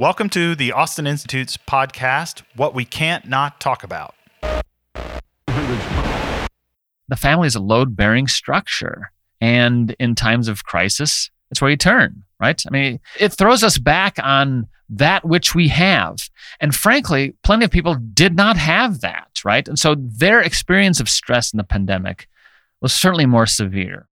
Welcome to the Austin Institute's podcast, What We Can't Not Talk About. The family is a load bearing structure. And in times of crisis, it's where you turn, right? I mean, it throws us back on that which we have. And frankly, plenty of people did not have that, right? And so their experience of stress in the pandemic was certainly more severe.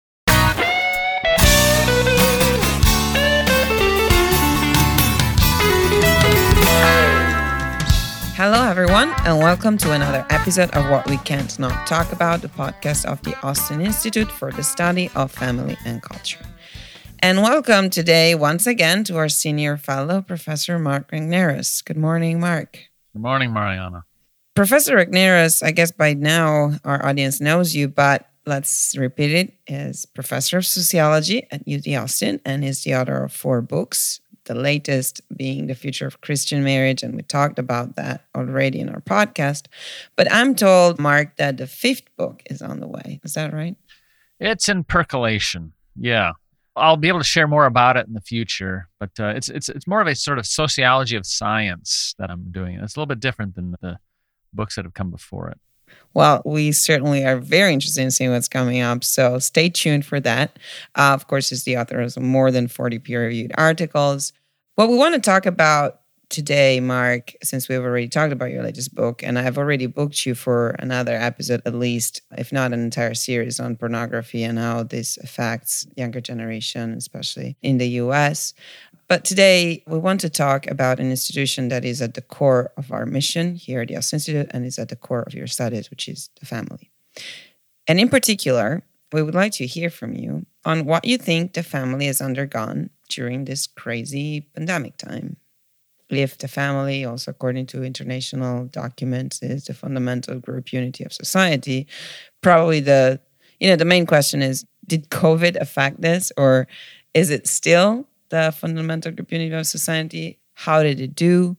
Hello, everyone, and welcome to another episode of What We Can't Not Talk About, the podcast of the Austin Institute for the Study of Family and Culture. And welcome today, once again, to our senior fellow, Professor Mark Regnerus. Good morning, Mark. Good morning, Mariana. Professor Regnerus, I guess by now our audience knows you, but let's repeat it, is professor of sociology at UT Austin and is the author of four books the latest being the future of Christian marriage. And we talked about that already in our podcast. But I'm told, Mark, that the fifth book is on the way. Is that right? It's in percolation. Yeah. I'll be able to share more about it in the future, but uh, it's it's it's more of a sort of sociology of science that I'm doing. It's a little bit different than the books that have come before it. Well, we certainly are very interested in seeing what's coming up. So stay tuned for that. Uh, of course, is the author of more than 40 peer reviewed articles. What we want to talk about today, Mark, since we've already talked about your latest book, and I've already booked you for another episode, at least, if not an entire series on pornography and how this affects younger generation, especially in the US. But today, we want to talk about an institution that is at the core of our mission here at the Austin Institute and is at the core of your studies, which is the family. And in particular, we would like to hear from you on what you think the family has undergone during this crazy pandemic time. If the family, also according to international documents, is the fundamental group unity of society, probably the you know the main question is did COVID affect this or is it still the fundamental group unity of society? How did it do?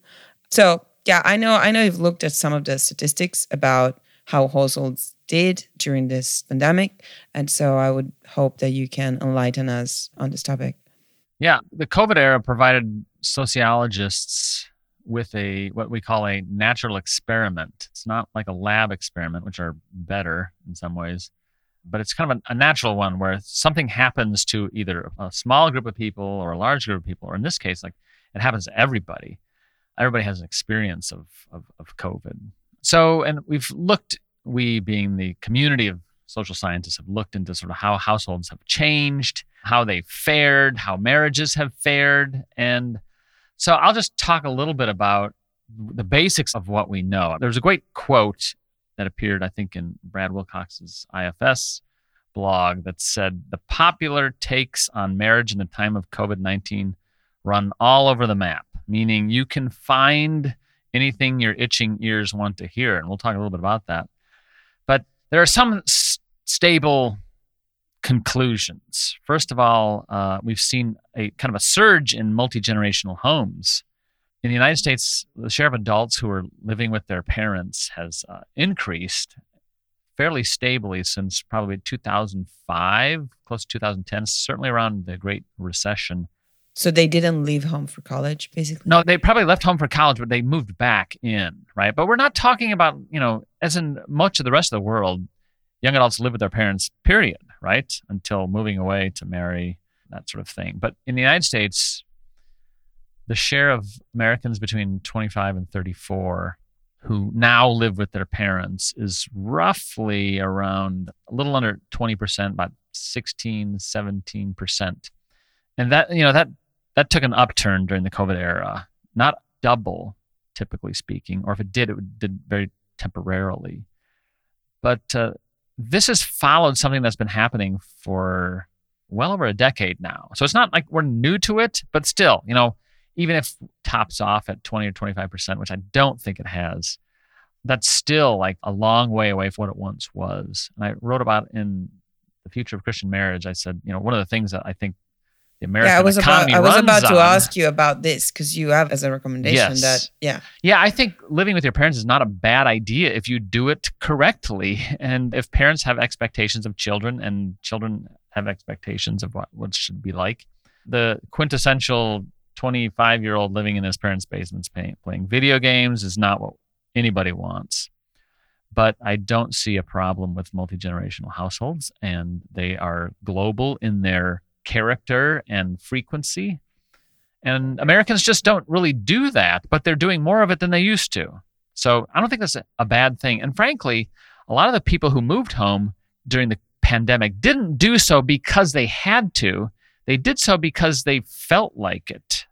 So yeah, I know I know you've looked at some of the statistics about how households did during this pandemic. And so I would hope that you can enlighten us on this topic. Yeah, the COVID era provided sociologists with a what we call a natural experiment. It's not like a lab experiment, which are better in some ways, but it's kind of a, a, natural one where something happens to either a small group of people or a large group of people, or in this case, like it happens to everybody. Everybody has an experience of, of, of COVID. So, and we've looked, we being the community of social scientists have looked into sort of how households have changed, how they fared, how marriages have fared. And so I'll just talk a little bit about the basics of what we know. There's a great quote that appeared, I think, in Brad Wilcox's IFS blog that said, The popular takes on marriage in the time of COVID 19 run all over the map, meaning you can find anything your itching ears want to hear. And we'll talk a little bit about that. There are some stable conclusions. First of all, uh, we've seen a kind of a surge in multi generational homes. In the United States, the share of adults who are living with their parents has uh, increased fairly stably since probably 2005, close to 2010, certainly around the Great Recession. So they didn't leave home for college, basically? No, they probably left home for college, but they moved back in, right? But we're not talking about, you know, as in much of the rest of the world, young adults live with their parents, period, right? Until moving away to marry, that sort of thing. But in the United States, the share of Americans between 25 and 34 who now live with their parents is roughly around a little under 20%, about 16, 17%. And that, you know, that that took an upturn during the COVID era, not double, typically speaking, or if it did, it did very temporarily. But uh, this has followed something that's been happening for well over a decade now. So it's not like we're new to it, but still, you know, even if tops off at 20 or 25%, which I don't think it has, that's still like a long way away from what it once was. And I wrote about in The Future of Christian Marriage, I said, you know, one of the things that I think the American yeah, I was about I was about to on. ask you about this because you have as a recommendation yes. that yeah yeah I think living with your parents is not a bad idea if you do it correctly and if parents have expectations of children and children have expectations of what what should be like the quintessential 25 year old living in his parents' basements playing, playing video games is not what anybody wants. But I don't see a problem with multi generational households, and they are global in their character and frequency. And Americans just don't really do that, but they're doing more of it than they used to. So I don't think that's a bad thing. And frankly, a lot of the people who moved home during the pandemic didn't do so because they had to. They did so because they felt like it.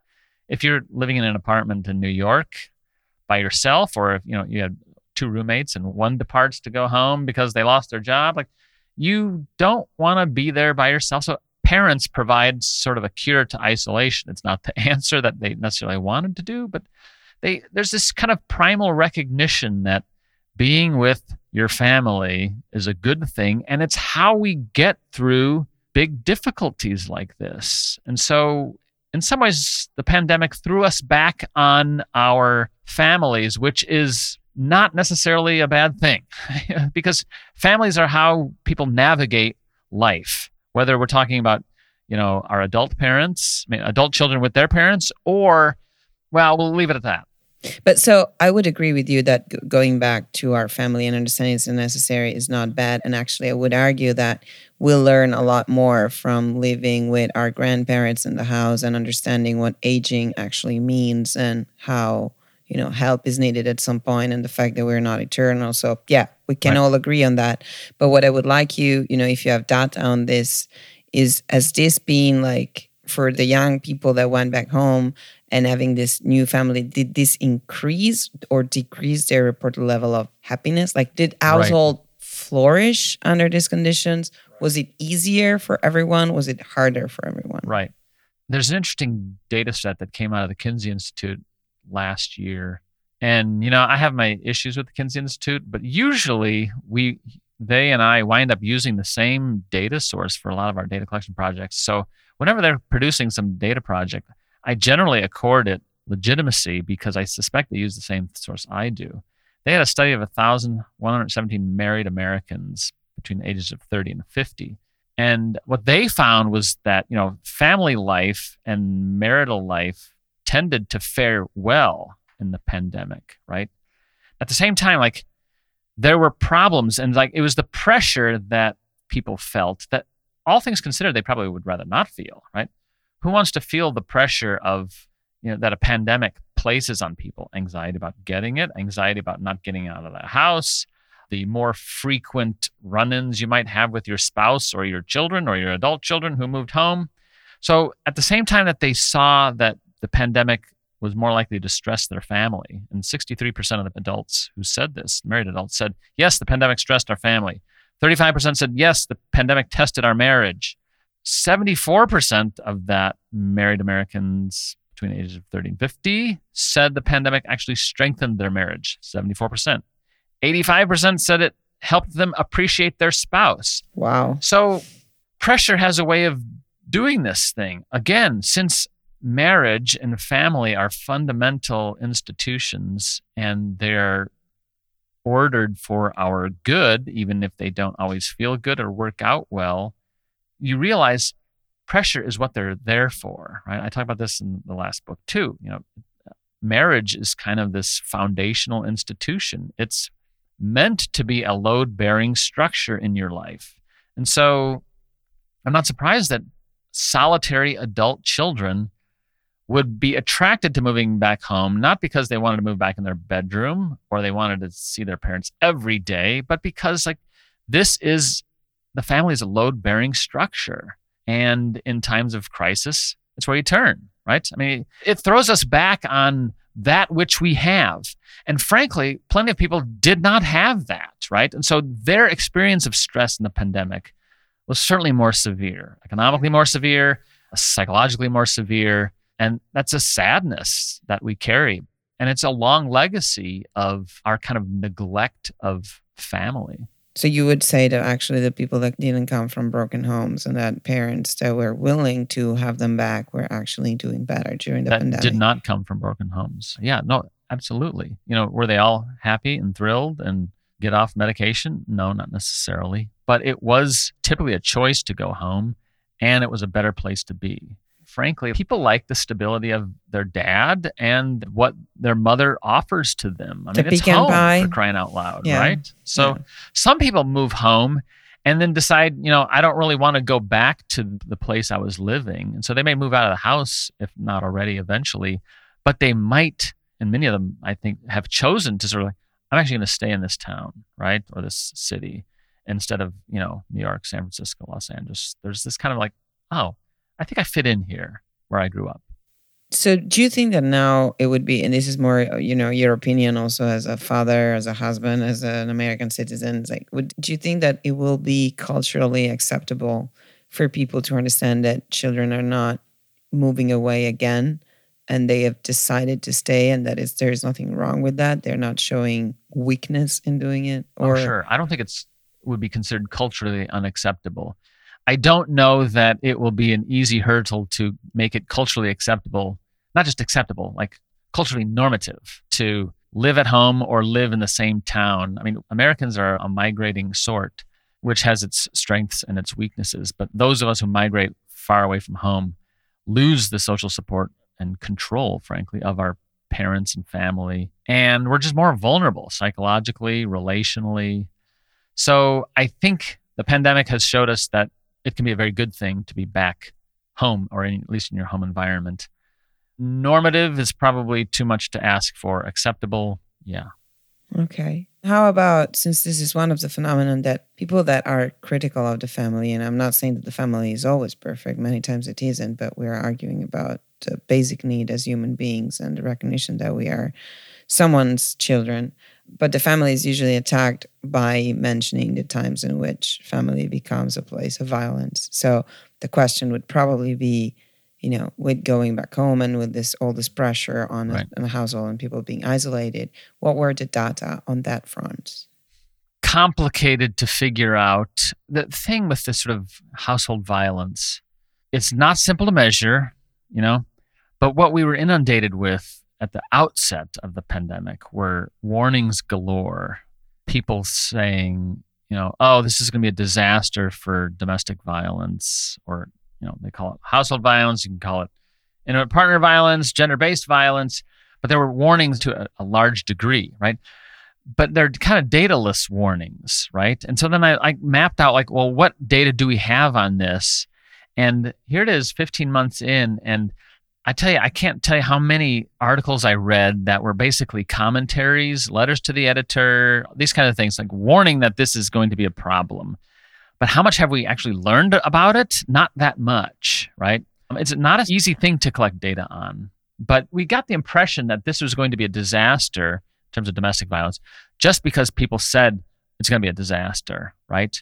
If you're living in an apartment in New York by yourself, or if you know you had two roommates and one departs to go home because they lost their job, like you don't want to be there by yourself. So parents provide sort of a cure to isolation. It's not the answer that they necessarily wanted to do, but they there's this kind of primal recognition that being with your family is a good thing and it's how we get through big difficulties like this. And so in some ways the pandemic threw us back on our families, which is not necessarily a bad thing because families are how people navigate life whether we're talking about you know our adult parents I mean, adult children with their parents or well we'll leave it at that but so I would agree with you that g- going back to our family and understanding it's necessary is not bad. And actually, I would argue that we'll learn a lot more from living with our grandparents in the house and understanding what aging actually means and how you know help is needed at some point and the fact that we're not eternal. So yeah, we can Right. all agree on that. But what I would like you, you know, if you have data on this, is as this being like for the young people that went back home and having this new family, did this increase or decrease their reported level of happiness? Like, did household flourish under these conditions? Was it easier for everyone? Was it harder for everyone? Right. There's an interesting data set that came out of the Kinsey Institute last year. And you know, I have my issues with the Kinsey Institute, but usually we they and I wind up using the same data source for a lot of our data collection projects. So whenever they're producing some data project, I generally accord it legitimacy because I suspect they use the same source I do. They had a study of 1,117 married Americans between the ages of 30 and 50. And what they found was that, you know, family life and marital life tended to fare well in the pandemic, right? At the same time, like there were problems and like it was the pressure that people felt that all things considered, they probably would rather not feel, right? Who wants to feel the pressure of, you know, that a pandemic places on people? Anxiety about getting it, anxiety about not getting out of the house, the more frequent run ins you might have with your spouse or your children or your adult children who moved home. So, at the same time that they saw that the pandemic was more likely to stress their family, and 63% of the adults who said this, married adults, said, Yes, the pandemic stressed our family. 35% said, Yes, the pandemic tested our marriage. 74% of that married Americans between the ages of 30 and 50 said the pandemic actually strengthened their marriage. 74%. 85% said it helped them appreciate their spouse. Wow. So pressure has a way of doing this thing. Again, since marriage and family are fundamental institutions and they're ordered for our good, even if they don't always feel good or work out well, you realize pressure is what they're there for, right? I talk about this in the last book too. You know, marriage is kind of this foundational institution. It's meant to be a load bearing structure in your life. And so I'm not surprised that solitary adult children would be attracted to moving back home, not because they wanted to move back in their bedroom or they wanted to see their parents every day, but because like this is the family is a load bearing structure. And in times of crisis, it's where you turn, right? I mean, it throws us back on that which we have. And frankly, plenty of people did not have that, right? And so their experience of stress in the pandemic was certainly more severe, economically more severe, psychologically more severe. And that's a sadness that we carry. And it's a long legacy of our kind of neglect of family. So you would say that actually the people that didn't come from broken homes and that parents that were willing to have them back were actually doing better during the that pandemic. did not come from broken homes. Yeah, no, absolutely. You know, were they all happy and thrilled and get off medication? No, not necessarily. But it was typically a choice to go home and it was a better place to be. Frankly, people like the stability of their dad and what their mother offers to them. I The mean, it's home pie. for crying out loud, Yeah. right? So Yeah. some people move home and then decide, you know, I don't really want to go back to the place I was living. And so they may move out of the house, if not already eventually, but they might, and many of them, I think, have chosen to sort of like, I'm actually going to stay in this town, right? Or this city instead of, you know, New York, San Francisco, Los Angeles. There's this kind of like, oh, I think I fit in here where I grew up. So, do you think that now it would be, and this is more, uh, you know, your opinion also as a father, as a husband, as an American citizen, like, would, do you think that it will be culturally acceptable for people to understand that children are not moving away again and they have decided to stay and that is, there's nothing wrong with that? They're not showing weakness in doing it? Oh, or sure, I don't think it's would be considered culturally unacceptable. I don't know that it will be an easy hurdle to make it culturally acceptable, not just acceptable, like culturally normative to live at home or live in the same town. I mean, Americans are a migrating sort, which has its strengths and its weaknesses. But those of us who migrate far away from home lose the social support and control, frankly, of our parents and family. And we're just more vulnerable psychologically, relationally. So I think the pandemic has showed us that it can be a very good thing to be back home or in, at least in your home environment. Normative is probably too much to ask for. Acceptable, yeah. Okay. How about since this is one of the phenomenon that people that are critical of the family, and I'm not saying that the family is always perfect, many times it isn't, but we're arguing about the basic need as human beings and the recognition that we are someone's children. But the family is usually attacked by mentioning the times in which family becomes a place of violence. So the question would probably be, you know, with going back home and with this all this pressure on, Right. a, on a household and people being isolated, what were the data on that front? complicated to figure out. The thing with this sort of household violence, it's not simple to measure, you know, but what we were inundated with at the outset of the pandemic were warnings galore. People saying, you know, oh, this is going to be a disaster for domestic violence, or, you know, they call it household violence. You can call it intimate partner violence, gender based violence, but there were warnings to a, a large degree, right? but they're kind of dataless warnings, right? And so then I, I mapped out like, well, what data do we have on this? And here it is, 15 months in, and I tell you, I can't tell you how many articles I read that were basically commentaries, letters to the editor, these kind of things, like warning that this is going to be a problem. But how much have we actually learned about it? Not that much, right? Um, It's not an easy thing to collect data on. But we got the impression that this was going to be a disaster in terms of domestic violence just because people said it's going to be a disaster, right?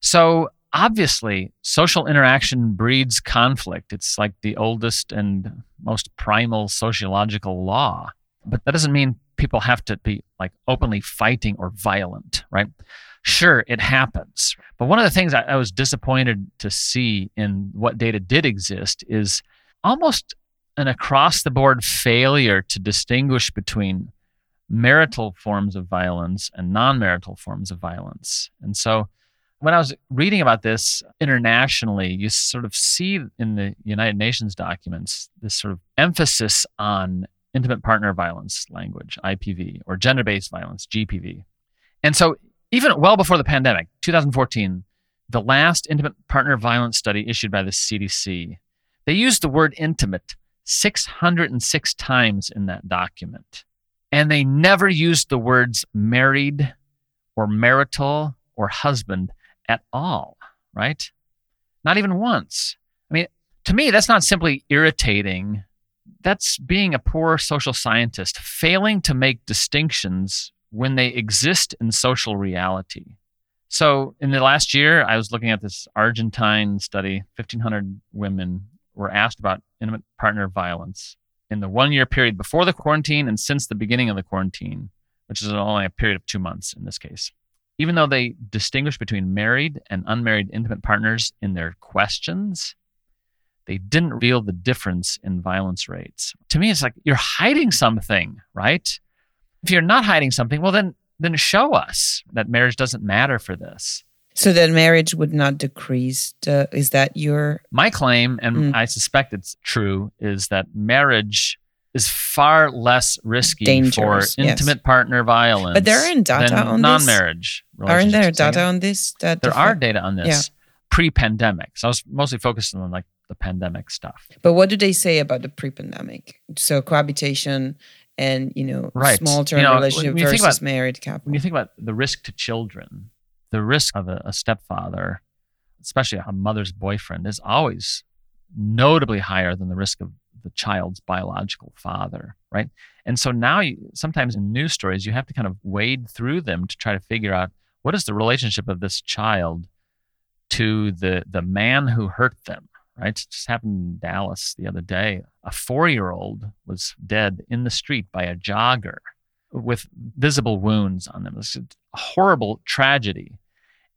So obviously, social interaction breeds conflict. It's like the oldest and most primal sociological law. But that doesn't mean people have to be like openly fighting or violent, right? Sure, it happens. But one of the things I, I was disappointed to see in what data did exist is almost an across the board failure to distinguish between marital forms of violence and non marital forms of violence. And so when I was reading about this internationally, you sort of see in the United Nations documents this sort of emphasis on intimate partner violence language, IPV, or gender based violence, GBV. And so even well before the pandemic, 2014, the last intimate partner violence study issued by the CDC, they used the word intimate 606 times in that document. And they never used the words married or marital or husband at all, right? Not even once. I mean, to me, that's not simply irritating. That's being a poor social scientist, failing to make distinctions when they exist in social reality. So, in the last year, I was looking at this Argentine study 1,500 women were asked about intimate partner violence in the one year period before the quarantine and since the beginning of the quarantine, which is only a period of two months in this case. Even though they distinguish between married and unmarried intimate partners in their questions, they didn't reveal the difference in violence rates. To me, it's like you're hiding something, right? If you're not hiding something, well, then then show us that marriage doesn't matter for this. So that marriage would not decrease. The, is that your My claim, and Mm. I suspect it's true, is that marriage is far less risky Dangerous, for yes. intimate partner violence. But there aren't data than on non-marriage. aren't there data on this? That There the are data on this pre-pandemic. So I was mostly focused on like the pandemic stuff. But what do they say about the pre-pandemic? So cohabitation and you know Right. small-term You know, relationship when you think versus about- married couple. When you think about the risk to children, the risk of a, a stepfather, especially a mother's boyfriend, is always notably higher than the risk of the child's biological father, right? And so now, you, sometimes in news stories, you have to kind of wade through them to try to figure out what is the relationship of this child to the the man who hurt them, right? It just happened in Dallas the other day. A four year old was dead in the street by a jogger with visible wounds on them. It's a horrible tragedy.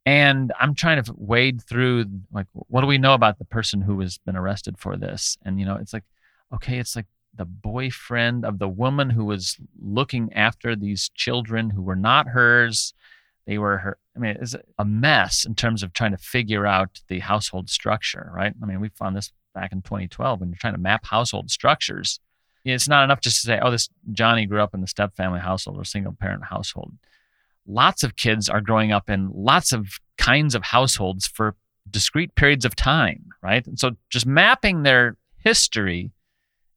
And I'm trying to wade through like what do we know about the person who has been arrested for this? And you know, it's like, okay, it's like the boyfriend of the woman who was looking after these children who were not hers. They were her. I mean, it's a mess in terms of trying to figure out the household structure, right? I mean, we found this back in 2012 when you're trying to map household structures. It's not enough just to say, oh, this Johnny grew up in the step family household or single parent household. Lots of kids are growing up in lots of kinds of households for discrete periods of time, right? And so just mapping their history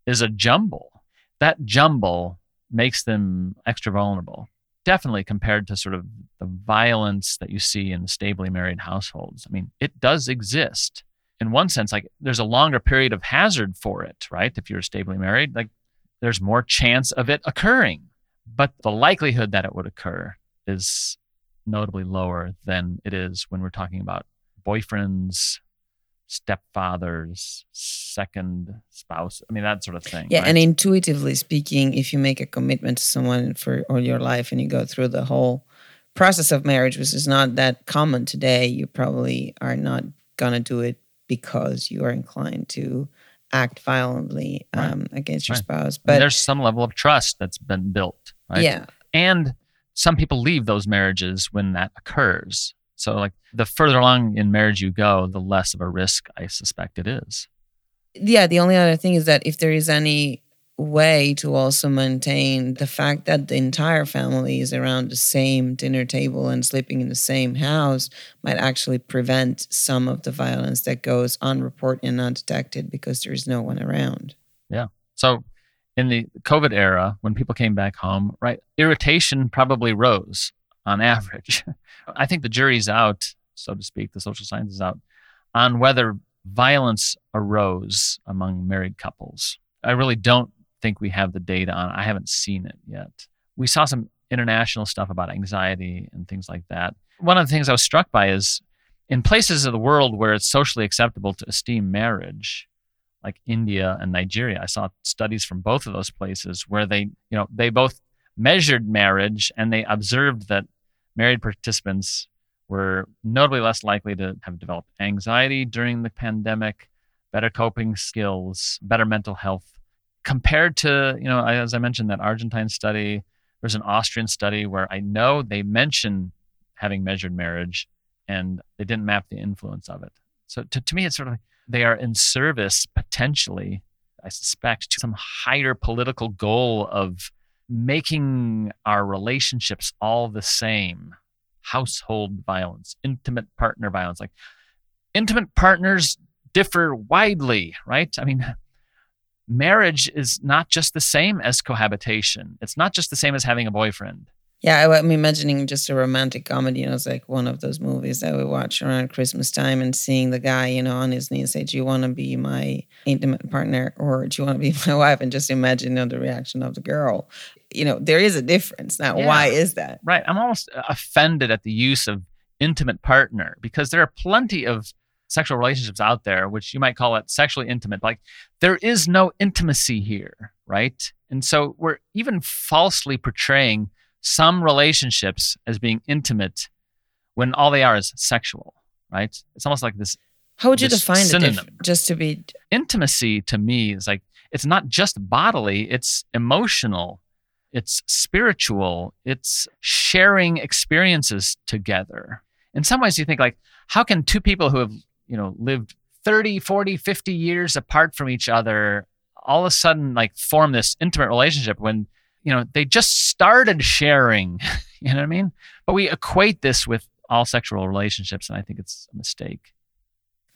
is a jumble. That jumble makes them extra vulnerable. Definitely compared to sort of the violence that you see in stably married households. I mean, it does exist. In one sense, like there's a longer period of hazard for it, right? If you're stably married, like there's more chance of it occurring. But the likelihood that it would occur is notably lower than it is when we're talking about boyfriends, stepfathers, second spouse. I mean, that sort of thing. Yeah, right? and intuitively speaking, if you make a commitment to someone for all your life and you go through the whole process of marriage, which is not that common today, you probably are not gonna do it because you are inclined to act violently Right. um, against your Right. spouse. I mean, But there's some level of trust that's been built, right? yeah, And some people leave those marriages when that occurs. So, like, the further along in marriage you go, the less of a risk I suspect it is. yeah. The only other thing is that if there is any way to also maintain the fact that the entire family is around the same dinner table and sleeping in the same house might actually prevent some of the violence that goes unreported and undetected because there is no one around. Yeah. So, in the COVID era, when people came back home, right, irritation probably rose on average. I think the jury's out, so to speak, the social science is out on whether violence arose among married couples. I really don't think we have the data on it. I haven't seen it yet. We saw some international stuff about anxiety and things like that. One of the things I was struck by is in places of the world where it's socially acceptable to esteem marriage, like India and Nigeria. I saw studies from both of those places where they, you know, they both measured marriage and they observed that married participants were notably less likely to have developed anxiety during the pandemic, better coping skills, better mental health compared to, you know, as I mentioned that Argentine study, there's an Austrian study where I know they mention having measured marriage and they didn't map the influence of it. So to, to me, it's sort of they are in service potentially, I suspect, to some higher political goal of making our relationships all the same household violence, intimate partner violence. Like intimate partners differ widely, right? I mean, marriage is not just the same as cohabitation, it's not just the same as having a boyfriend. Yeah, I- I'm imagining just a romantic comedy. You know, it's like one of those movies that we watch around Christmas time and seeing the guy, you know, on his knee and say, Do you want to be my intimate partner or do you want to be my wife? And just imagine you know, the reaction of the girl. You know, there is a difference. Now, Yeah. why is that? Right. I'm almost uh, offended at the use of intimate partner because there are plenty of sexual relationships out there, which you might call it sexually intimate. Like there is no intimacy here, right? And so we're even falsely portraying some relationships as being intimate when all they are is sexual, right? It's almost like this How would you define synonym. difference? Just to be, intimacy to me is like it's not just bodily, it's emotional, it's spiritual, it's sharing experiences together. in some ways you think like how can two people who have you know lived 30 40 50 years apart from each other all of a sudden like form this intimate relationship when you know they just started sharing you know what i mean but we equate this with all sexual relationships and i think it's a mistake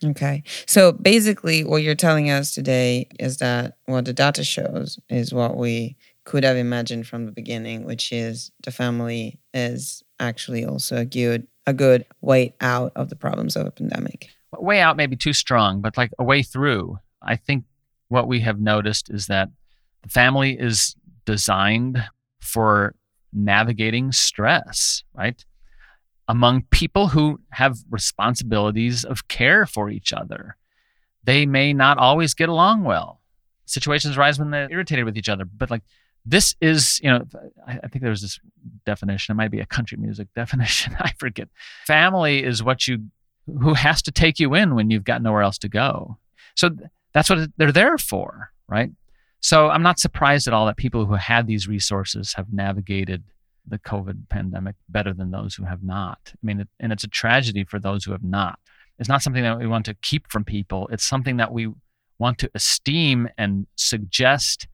Okay. So basically, what you're telling us today is that what the data shows is what we could have imagined from the beginning, which is the family is actually also a good a good way out of the problems of a pandemic. Way out may be too strong, but like a way through. I think what we have noticed is that the family is designed for navigating stress, right? Among people who have responsibilities of care for each other. They may not always get along well. Situations arise when they're irritated with each other, but like this is, you know, I, I think there was this definition. It might be a country music definition. I forget. Family is what you, who has to take you in when you've got nowhere else to go. So that's what they're there for, right? So I'm not surprised at all that people who had these resources have navigated the COVID pandemic better than those who have not. I mean, and it's a tragedy for those who have not. It's not something that we want to keep from people. It's something that we want to esteem and suggest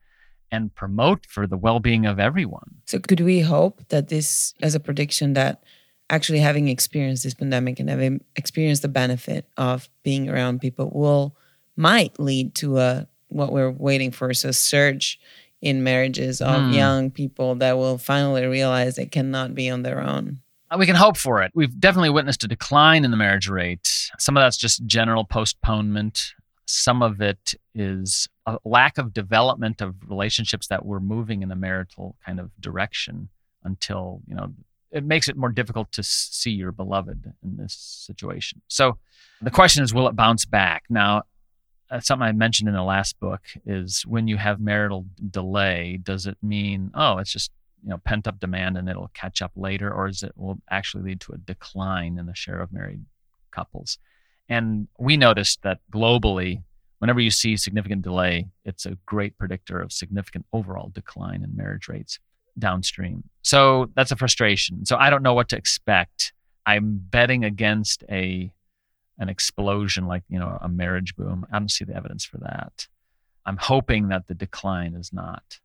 and promote for the well-being of everyone. So could we hope that this as a prediction that actually having experienced this pandemic and having experienced the benefit of being around people will might lead to a what we're waiting for So surge in marriages of mm. young people that will finally realize they cannot be on their own. Uh, we can hope for it. We've definitely witnessed a decline in the marriage rate. Some of that's just general postponement some of it is a lack of development of relationships that were moving in the marital kind of direction until, you know, it makes it more difficult to see your beloved in this situation. So the question is, will it bounce back? Now, Uh, something I mentioned in the last book is when you have marital delay, does it mean, oh, it's just you know pent up demand and it'll catch up later, or is it will actually lead to a decline in the share of married couples? And we noticed that globally, whenever you see significant delay, it's a great predictor of significant overall decline in marriage rates downstream. So that's a frustration. So I don't know what to expect. I'm betting against a an explosion like, you know, a marriage boom. I don't see the evidence for that. I'm hoping that the decline is not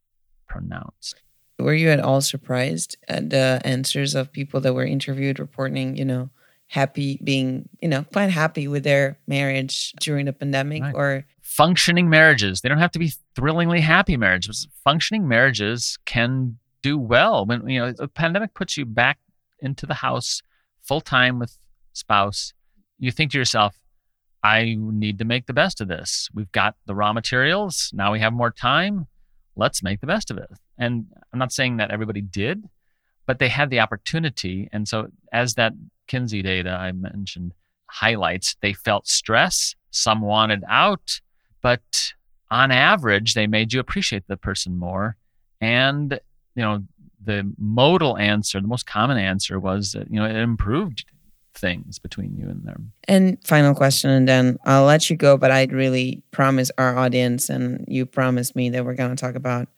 pronounced. Were you at all surprised at the answers of people that were interviewed reporting, you know, happy being you know quite happy with their marriage during the pandemic right. or functioning marriages they don't have to be thrillingly happy marriages functioning marriages can do well when you know the pandemic puts you back into the house full time with spouse you think to yourself i need to make the best of this. We've got the raw materials. Now we have more time. Let's make the best of it. And i'm not saying that everybody did but they had the opportunity. And so as that Kinsey data I mentioned highlights they felt stress, some wanted out, but on average, they made you appreciate the person more. And, you know, the modal answer, the most common answer was that, you know, it improved things between you and them. And final question, and then I'll let you go. But I'd really promise our audience, and you promised me that we're going to talk about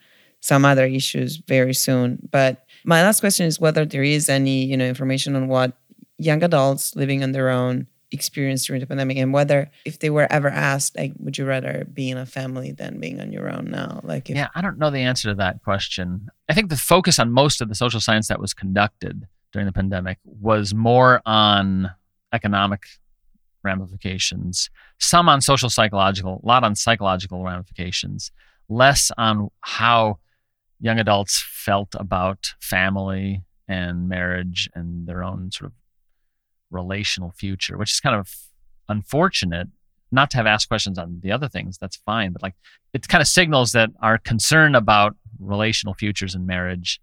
some other issues very soon. But my last question is whether there is any, you know, information on what young adults living on their own experience during the pandemic and whether if they were ever asked like would you rather be in a family than being on your own now like if- yeah i don't know the answer to that question i think the focus on most of the social science that was conducted during the pandemic was more on economic ramifications some on social psychological a lot on psychological ramifications less on how young adults felt about family and marriage and their own sort of relational future, which is kind of unfortunate not to have asked questions on the other things. That's fine. But like it kind of signals that our concern about relational futures and marriage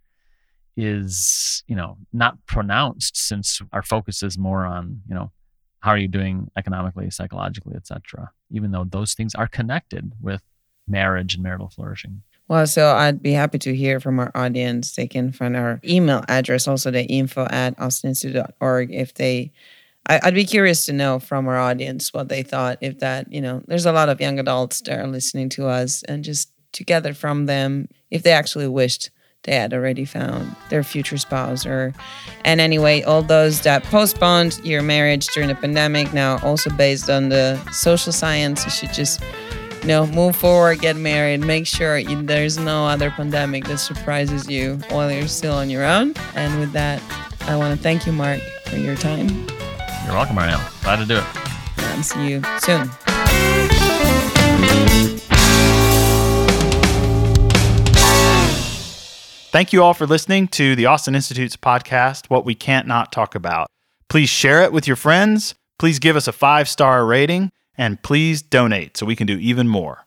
is, you know, not pronounced since our focus is more on, you know, how are you doing economically, psychologically, etc. Even though those things are connected with marriage and marital flourishing. Well, so I'd be happy to hear from our audience. They can find our email address, also the info at austininstitute.org. If they, I, would be curious to know from our audience what they thought. If that, you know, there's a lot of young adults that are listening to us, and just together from them if they actually wished they had already found their future spouse or and anyway all those that postponed your marriage during the pandemic now also based on the social science you should just you know move forward get married make sure you, there's no other pandemic that surprises you while you're still on your own and with that i want to thank you mark for your time You're welcome, Ariel. Glad to do it. and see you soon Thank you all for listening to the Austin Institute's podcast, What We Can't Not Talk About. Please share it with your friends. Please give us a five star rating and please donate so we can do even more.